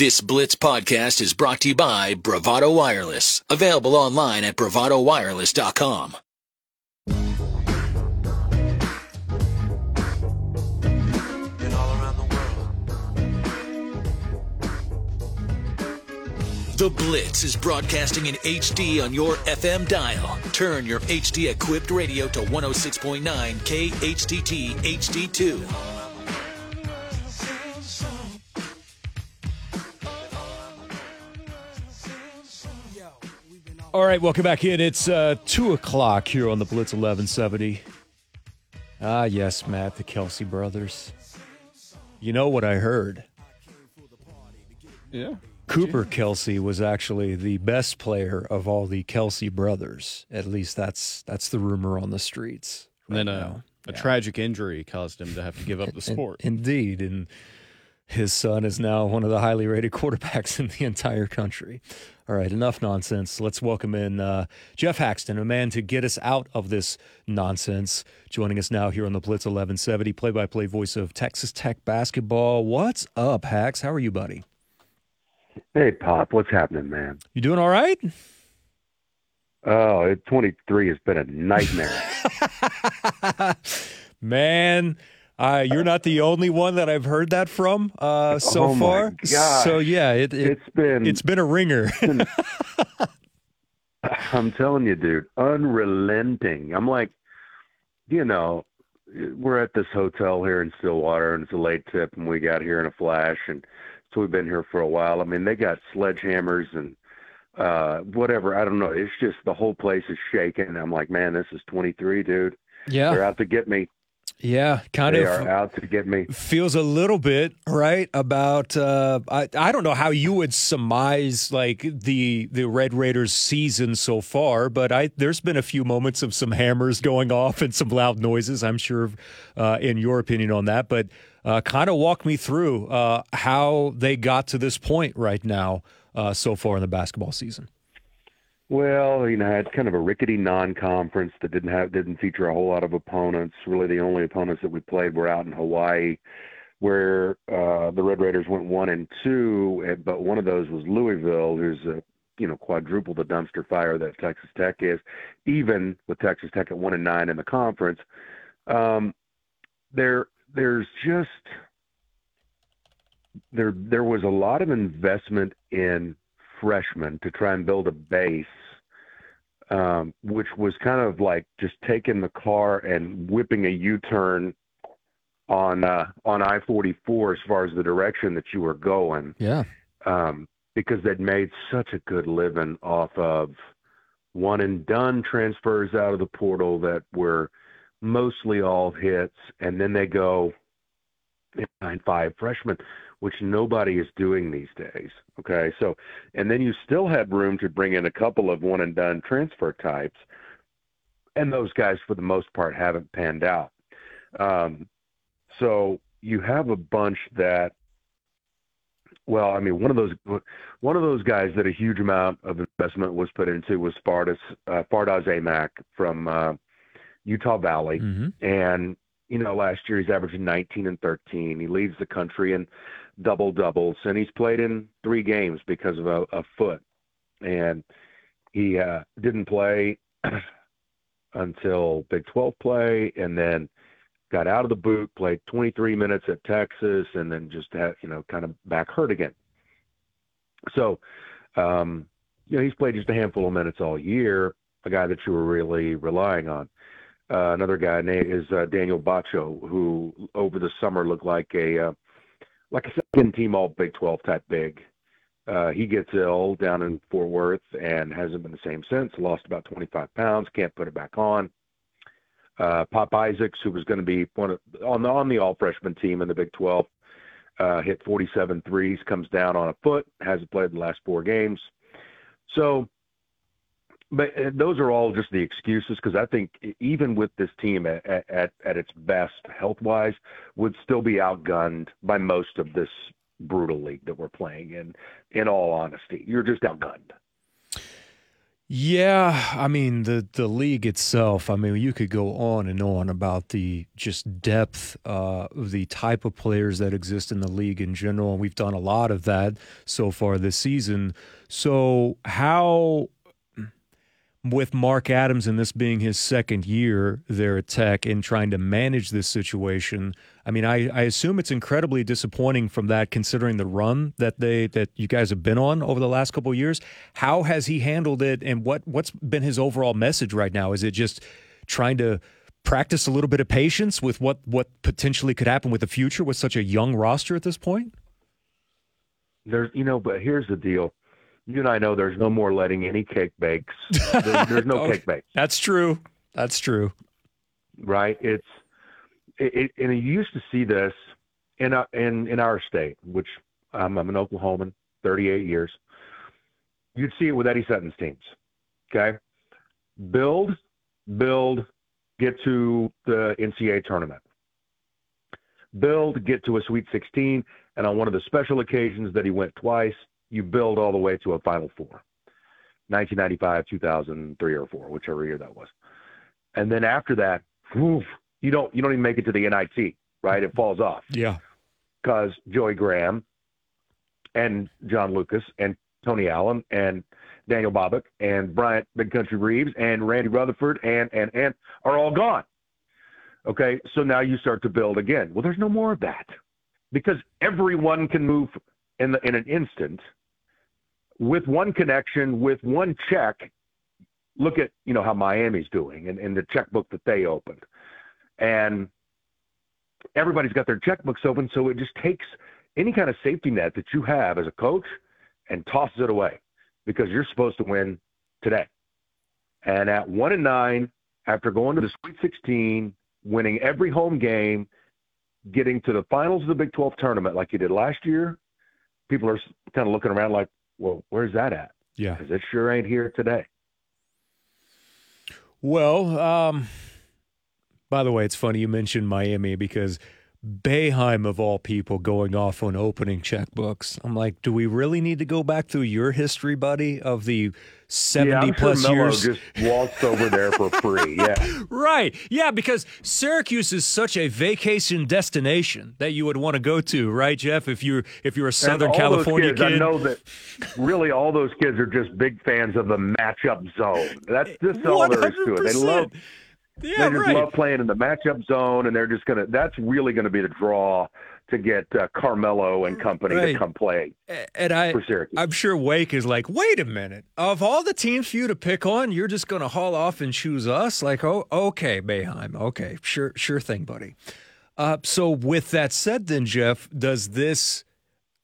This Blitz podcast is brought to you by Bravado Wireless, available online at bravadowireless.com. and all around the world. The Blitz is broadcasting in HD on your FM dial. Turn your HD equipped radio to 106.9 KHTT HD2. All right, welcome back in. It's uh, 2 o'clock here on the Blitz 1170. Ah, yes, Matt, the Kelce brothers. You know what I heard? Yeah. Cooper Kelce was actually the best player of all the Kelce brothers. At least that's that's the rumor on the streets. And then right a, now. a Yeah. tragic injury caused him to have to give up the sport. indeed, and his son is now one of the highly rated quarterbacks in the entire country. All right, enough nonsense. Let's welcome in uh, Geoff Haxton, a man to get us out of this nonsense. Joining us now here on the Blitz 1170, play-by-play voice of Texas Tech basketball. What's up, Hax? How are you, buddy? Hey, Pop, what's happening, man? You doing all right? Oh, 23 has been a nightmare. Man, uh, you're not the only one that I've heard that from uh, so Oh, my far. gosh. So yeah, it, it it's been, it's been a ringer. I'm telling you, dude, unrelenting. I'm like, you know, we're at this hotel here in Stillwater, and it's a late tip, and we got here in a flash, and so we've been here for a while. I mean, they got sledgehammers and uh whatever. I don't know. It's just the whole place is shaking. I'm like, man, this is 23, dude. Yeah they're out to get me. Yeah, kind They of. are out to get me. feels a little bit right about uh I, I don't know how you would surmise like the the red raiders season so far but i there's been a few moments of some hammers going off and some loud noises i'm sure uh in your opinion on that but uh kind of walk me through uh how they got to this point right now uh so far in the basketball season Well, you know, had kind of a rickety non-conference that didn't have didn't feature a whole lot of opponents. Really, the only opponents that we played were out in Hawaii, where uh, the Red Raiders went one and two, eh, but one of those was Louisville, who's a you know quadruple the dumpster fire that Texas Tech is, even with Texas Tech at one and nine in the conference. Um, there, there's just there there was a lot of investment in freshmen to try and build a base, um, which was kind of like just taking the car and whipping a U-turn on uh, on I-44 as far as the direction that you were going, yeah. Um, because they'd made such a good living off of one and done transfers out of the portal that were mostly all hits, and then they go nine five freshmen, which nobody is doing these days. Okay, so and then you still had room to bring in a couple of one and done transfer types, and those guys for the most part haven't panned out. Um, so you have a bunch that, well, I mean, one of those one of those guys that a huge amount of investment was put into was Fardaws uh, Fardaws Aimaq from uh, Utah Valley mm-hmm. and you know last year he's averaging 19 and 13 he leads the country in double doubles and he's played in three games because of a, a foot. And he uh, didn't play until big 12 play and then got out of the boot played 23 minutes at texas and then just had you know kind of back hurt again. So um you know he's played just a handful of minutes all year a guy that you were really relying on uh, another guy named is uh, Daniel Batcho, who over the summer looked like a uh, like a second team All Big 12 type big. Uh, he gets ill down in Fort Worth and hasn't been the same since. Lost about 25 pounds, can't put it back on. Uh, Pop Isaacs, who was going to be one of, on the on the All Freshman team in the Big 12, uh, hit 47 threes, comes down on a foot, hasn't played the last four games. So but uh, those are all just the excuses because I think even with this team at, at, at its best health wise, would still be outgunned by most of this brutal league that we're playing in. In all honesty, you're just outgunned. Yeah, I mean the the league itself. I mean, you could go on and on about the just depth, uh, of the type of players that exist in the league in general, and we've done a lot of that so far this season. So, how with Mark Adams and this being his second year there at Tech and trying to manage this situation, I mean, I, I assume it's incredibly disappointing from that, considering the run that they that you guys have been on over the last couple of years. How has he handled it, and what what's been his overall message right now? Is it just trying to practice a little bit of patience with what what potentially could happen with the future with such a young roster at this point? There's, you know, but here's the deal you and I know there's no more letting any cake bakes. There's, there's no Okay. cake bakes, That's true. That's true. right? It's it, it, and you used to see this in our, in in our state, which um, I'm an Oklahoman, 38 years. You'd see it with Eddie Sutton's teams. Okay, build, build, get to the NCAA tournament. Build, get to a Sweet 16, and on one of the special occasions that he went twice, you build all the way to a Final Four. 1995, 2003 or four, whichever year that was. And then after that, whew, you don't you don't even make it to the NIT, right? It falls off Yeah. because Joey Graham and John Lucas and Tony Allen and Daniel Bobik and Bryant Big Country Reeves and Randy Rutherford and and and are all gone. Okay, so now you start to build again. Well, there's no more of that because everyone can move in the in an instant with one connection, with one check. Look at you know how Miami's doing and, and the checkbook that they opened, and everybody's got their checkbooks open, so it just takes any kind of safety net that you have as a coach and tosses it away because you're supposed to win today. And at one and nine, after going to the Sweet 16, winning every home game, getting to the finals of the Big 12 tournament like you did last year, people are kind of looking around like, well, where's that at? Yeah. Because it sure ain't here today. Well, um, by the way, it's funny you mentioned Miami because Boeheim, of all people, going off on opening checkbooks. I'm like, do we really need to go back through your history, buddy, of the 70 yeah, I'm plus sure years? just waltzed over there for free. Yeah. Right. Yeah, because Syracuse is such a vacation destination that you would want to go to, right, Geoff? If you're if you're a Southern California kids, kid. I know that really all those kids are just big fans of the matchup zone. That's just all there is to it. They 100%. love Yeah, they just right. love playing in the matchup zone, and they're just gonna. That's really gonna be the draw to get uh, Carmelo and company Right. to come play and I, for Syracuse. I'm sure Wake is like, wait a minute. Of all the teams for you to pick on, you're just going to haul off and choose us? Like, oh, okay, Boeheim. Okay, sure, sure thing, buddy. Uh, so, with that said, then, Geoff, does this?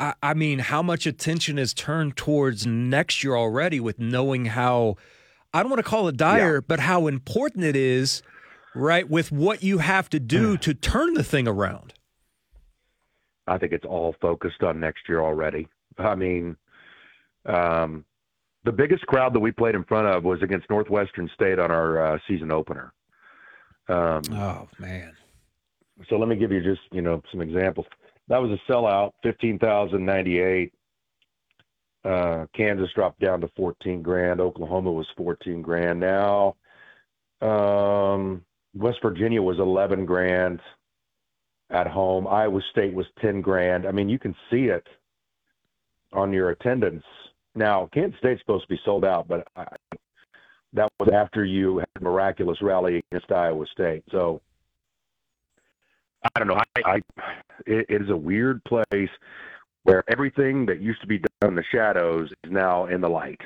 I, I mean, how much attention is turned towards next year already with knowing how? I don't want to call it dire, but how important it is, right? With what you have to do to turn the thing around. I think it's all focused on next year already. I mean, um, the biggest crowd that we played in front of was against Northwestern State on our uh, season opener. Um, Oh man. so let me give you just you know some examples. That was a sellout, fifteen thousand ninety eight. Uh, Kansas dropped down to fourteen grand. Oklahoma was fourteen grand. Now, um, West Virginia was eleven grand at home. Iowa State was ten grand. I mean, you can see it on your attendance. Now, Kansas State's supposed to be sold out, but I, that was after you had a miraculous rally against Iowa State. So. I don't know. I, I it is a weird place where everything that used to be done in the shadows is now in the light.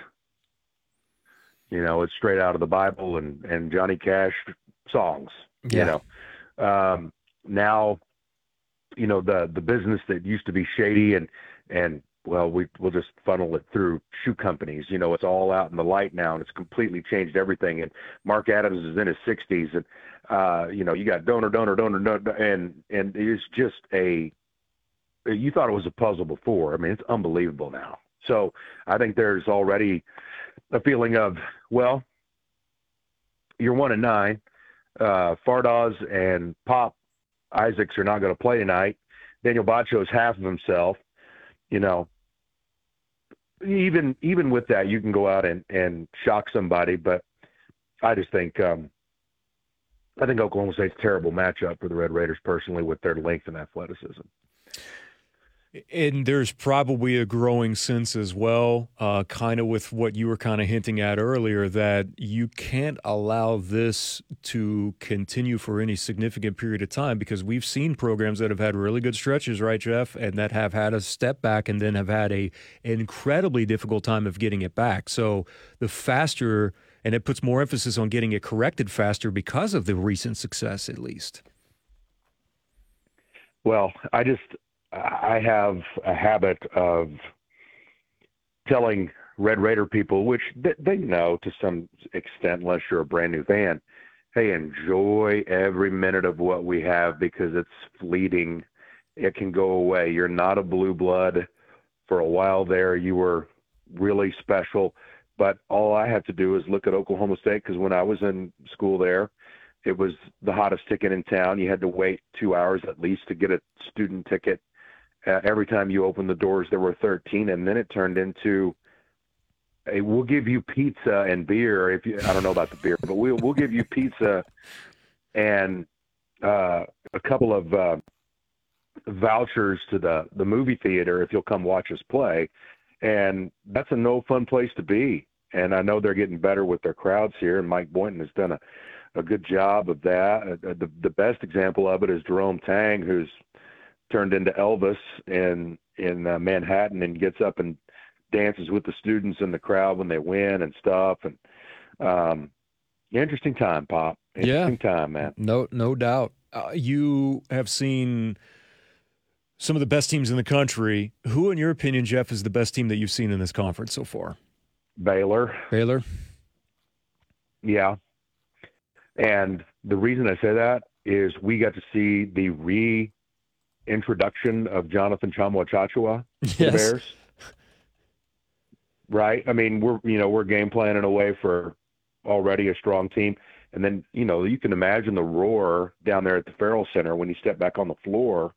You know, it's straight out of the Bible and and Johnny Cash songs. Yeah. You know, um, now, you know the the business that used to be shady and and well, we we'll just funnel it through shoe companies. You know, it's all out in the light now, and it's completely changed everything. And Mark Adams is in his 60s, and uh, you know, you got donor, donor, donor, donor, and and it's just a. You thought it was a puzzle before. I mean, it's unbelievable now. So I think there's already a feeling of well, you're one and nine. Uh, Fardaws and Pop Isaacs are not going to play tonight. Daniel Batcho's half of himself. You know, even even with that, you can go out and and shock somebody, but I just think um, I think Oklahoma State's a terrible matchup for the Red Raiders personally with their length and athleticism. And there's probably a growing sense as well, uh, kind of with what you were kind of hinting at earlier, that you can't allow this to continue for any significant period of time because we've seen programs that have had really good stretches, right, Geoff, and that have had a step back and then have had a incredibly difficult time of getting it back. So the faster, and it puts more emphasis on getting it corrected faster because of the recent success, at least. Well, I just I have a habit of telling Red Raider people, which they know to some extent, unless you're a brand new fan, hey, enjoy every minute of what we have because it's fleeting. It can go away. You're not a blue blood. For a while there, you were really special. But all I have to do is look at Oklahoma State because when I was in school there, it was the hottest ticket in town. You had to wait two hours at least to get a student ticket uh, every time you opened the doors, there were 13, and then it turned into hey, we'll give you pizza and beer. If you, I don't know about the beer, but we'll we'll give you pizza and uh, a couple of uh, vouchers to the the movie theater if you'll come watch us play. And that's a no fun place to be. And I know they're getting better with their crowds here, and Mike Boynton has done a a good job of that. Uh, the the best example of it is Jerome Tang, who's turned into Elvis in in uh, Manhattan and gets up and dances with the students in the crowd when they win and stuff. And um interesting time pop. Interesting yeah. time man. No no doubt. Uh, you have seen some of the best teams in the country. Who in your opinion Geoff is the best team that you've seen in this conference so far? Baylor. Baylor? Yeah. And the reason i say that is we got to see the re introduction of Jonathan Tchamwa Tchatchoua yes. the Bears. Right? I mean, we're you know, we're game planning away for already a strong team. And then, you know, you can imagine the roar down there at the Ferrell Center when he stepped back on the floor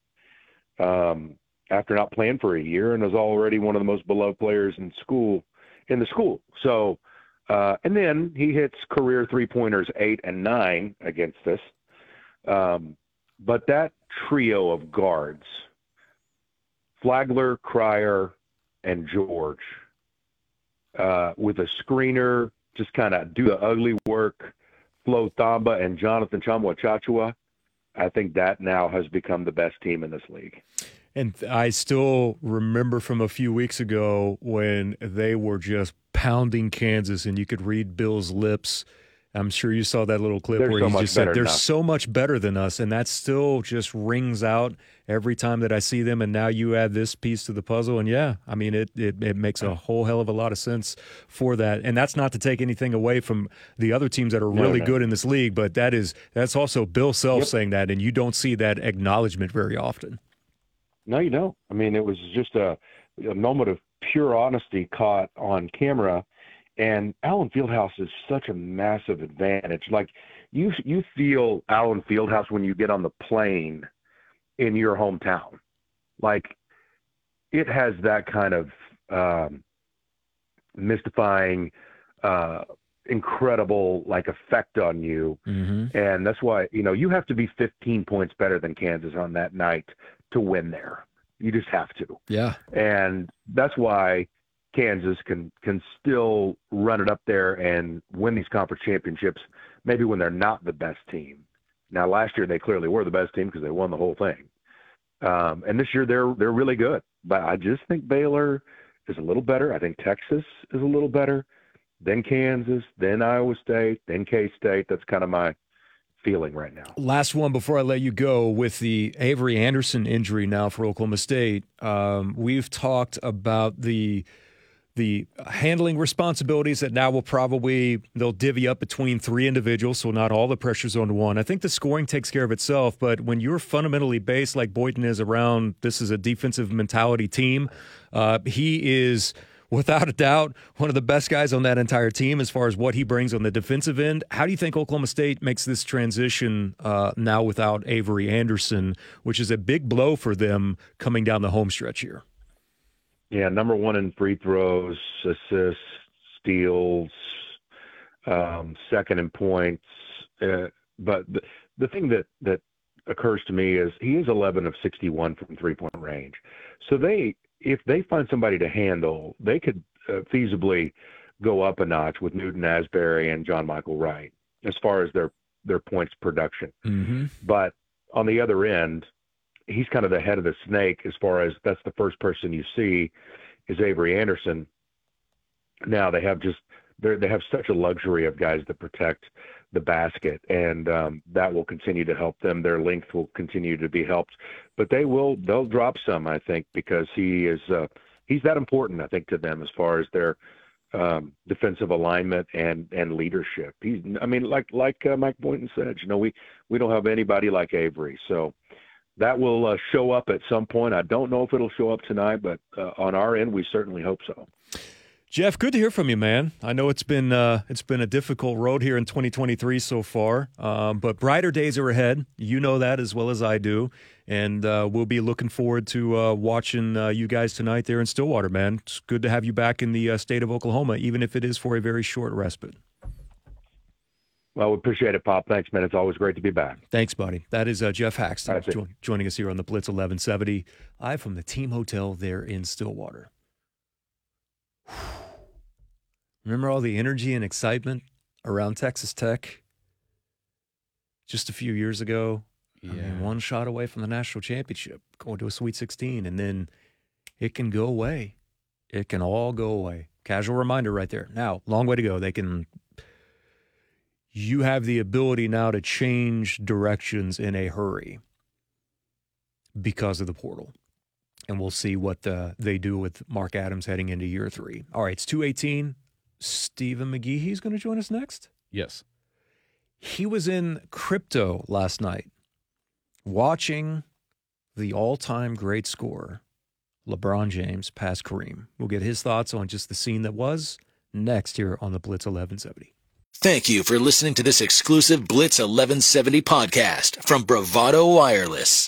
um, after not playing for a year and is already one of the most beloved players in school in the school. So uh, and then he hits career three pointers eight and nine against us. Um, but that trio of guards, Flagler, Cryer, and George, uh, with a screener, just kind of do the ugly work, Flo Thamba and Jonathan Tchamwa Tchatchoua, I think that now has become the best team in this league. And I still remember from a few weeks ago when they were just pounding Kansas, and you could read Bill's lips – I'm sure you saw that little clip they're where so he just said they're so much better than us, and that still just rings out every time that I see them. And now you add this piece to the puzzle, and yeah, I mean it it, it makes a whole hell of a lot of sense for that. And that's not to take anything away from the other teams that are really no, no. good in this league, but that is that's also Bill Self yep. saying that, and you don't see that acknowledgement very often. No, you don't. I mean, it was just a, a moment of pure honesty caught on camera and Allen Fieldhouse is such a massive advantage. Like you you feel Allen Fieldhouse when you get on the plane in your hometown. Like it has that kind of um, mystifying, uh, incredible like effect on you, mm-hmm. and that's why you know you have to be 15 points better than Kansas on that night to win there. You just have to. Yeah, and that's why Kansas can can still run it up there and win these conference championships, maybe when they're not the best team. Now, last year they clearly were the best team because they won the whole thing, um, and this year they're they're really good. But I just think Baylor is a little better. I think Texas is a little better. Then Kansas, then Iowa State, then K State. That's kind of my feeling right now. Last one before I let you go with the Avery Anderson injury now for Oklahoma State. Um, we've talked about the the handling responsibilities that now will probably they'll divvy up between three individuals so not all the pressure's on one. I think the scoring takes care of itself but when you're fundamentally based like boynton is around this is a defensive mentality team. Uh, he is without a doubt one of the best guys on that entire team as far as what he brings on the defensive end. How do you think oklahoma state makes this transition uh, now without avery anderson which is a big blow for them coming down the home stretch here Yeah, number one in free throws, assists, steals, um, second in points. Uh, but the, the thing that that occurs to me is he is 11 of 61 from three point range. So they, if they find somebody to handle, they could uh, feasibly go up a notch with Newton Asberry and John Michael Wright as far as their their points production. Mm-hmm. But on the other end, he's kind of the head of the snake as far as that's the first person you see is Avery Anderson. Now they have just they they have such a luxury of guys that protect the basket, and um, that will continue to help them. Their length will continue to be helped, but they will they'll drop some, I think, because he is uh, he's that important, I think, to them as far as their um, defensive alignment and and leadership. He's, I mean, like like uh, Mike Boynton said, you know, we we don't have anybody like Avery, so that will uh, show up at some point. I don't know if it'll show up tonight, but uh, on our end, we certainly hope so. Geoff, good to hear from you, man. I know it's been uh, it's been a difficult road here in 2023 so far, um, but brighter days are ahead. You know that as well as I do, and uh, we'll be looking forward to uh, watching uh, you guys tonight there in Stillwater, man. It's good to have you back in the state of Oklahoma, even if it is for a very short respite. Well, we appreciate it, Pop. Thanks, man. It's always great to be back. Thanks, buddy. That is uh, Geoff Haxton That's jo- joining us here on the Blitz 1170, live from the Team Hotel there in Stillwater. Remember all the energy and excitement around Texas Tech just a few years ago? I mean, Yeah. one shot away from the national championship, going to a Sweet 16, and then it can go away. It can all go away. Casual reminder right there. Now, long way to go. They can you have the ability now to change directions in a hurry because of the portal. And we'll see what uh, they do with Mark Adams heading into year three. All right, it's 218. Stephen McGee, he's going to join us next. Yes. He was in crypto last night watching the all time great scorer, LeBron James, pass Kareem. We'll get his thoughts on just the scene that was next here on the Blitz 1170. Thank you for listening to this exclusive Blitz 1170 podcast from Bravado Wireless.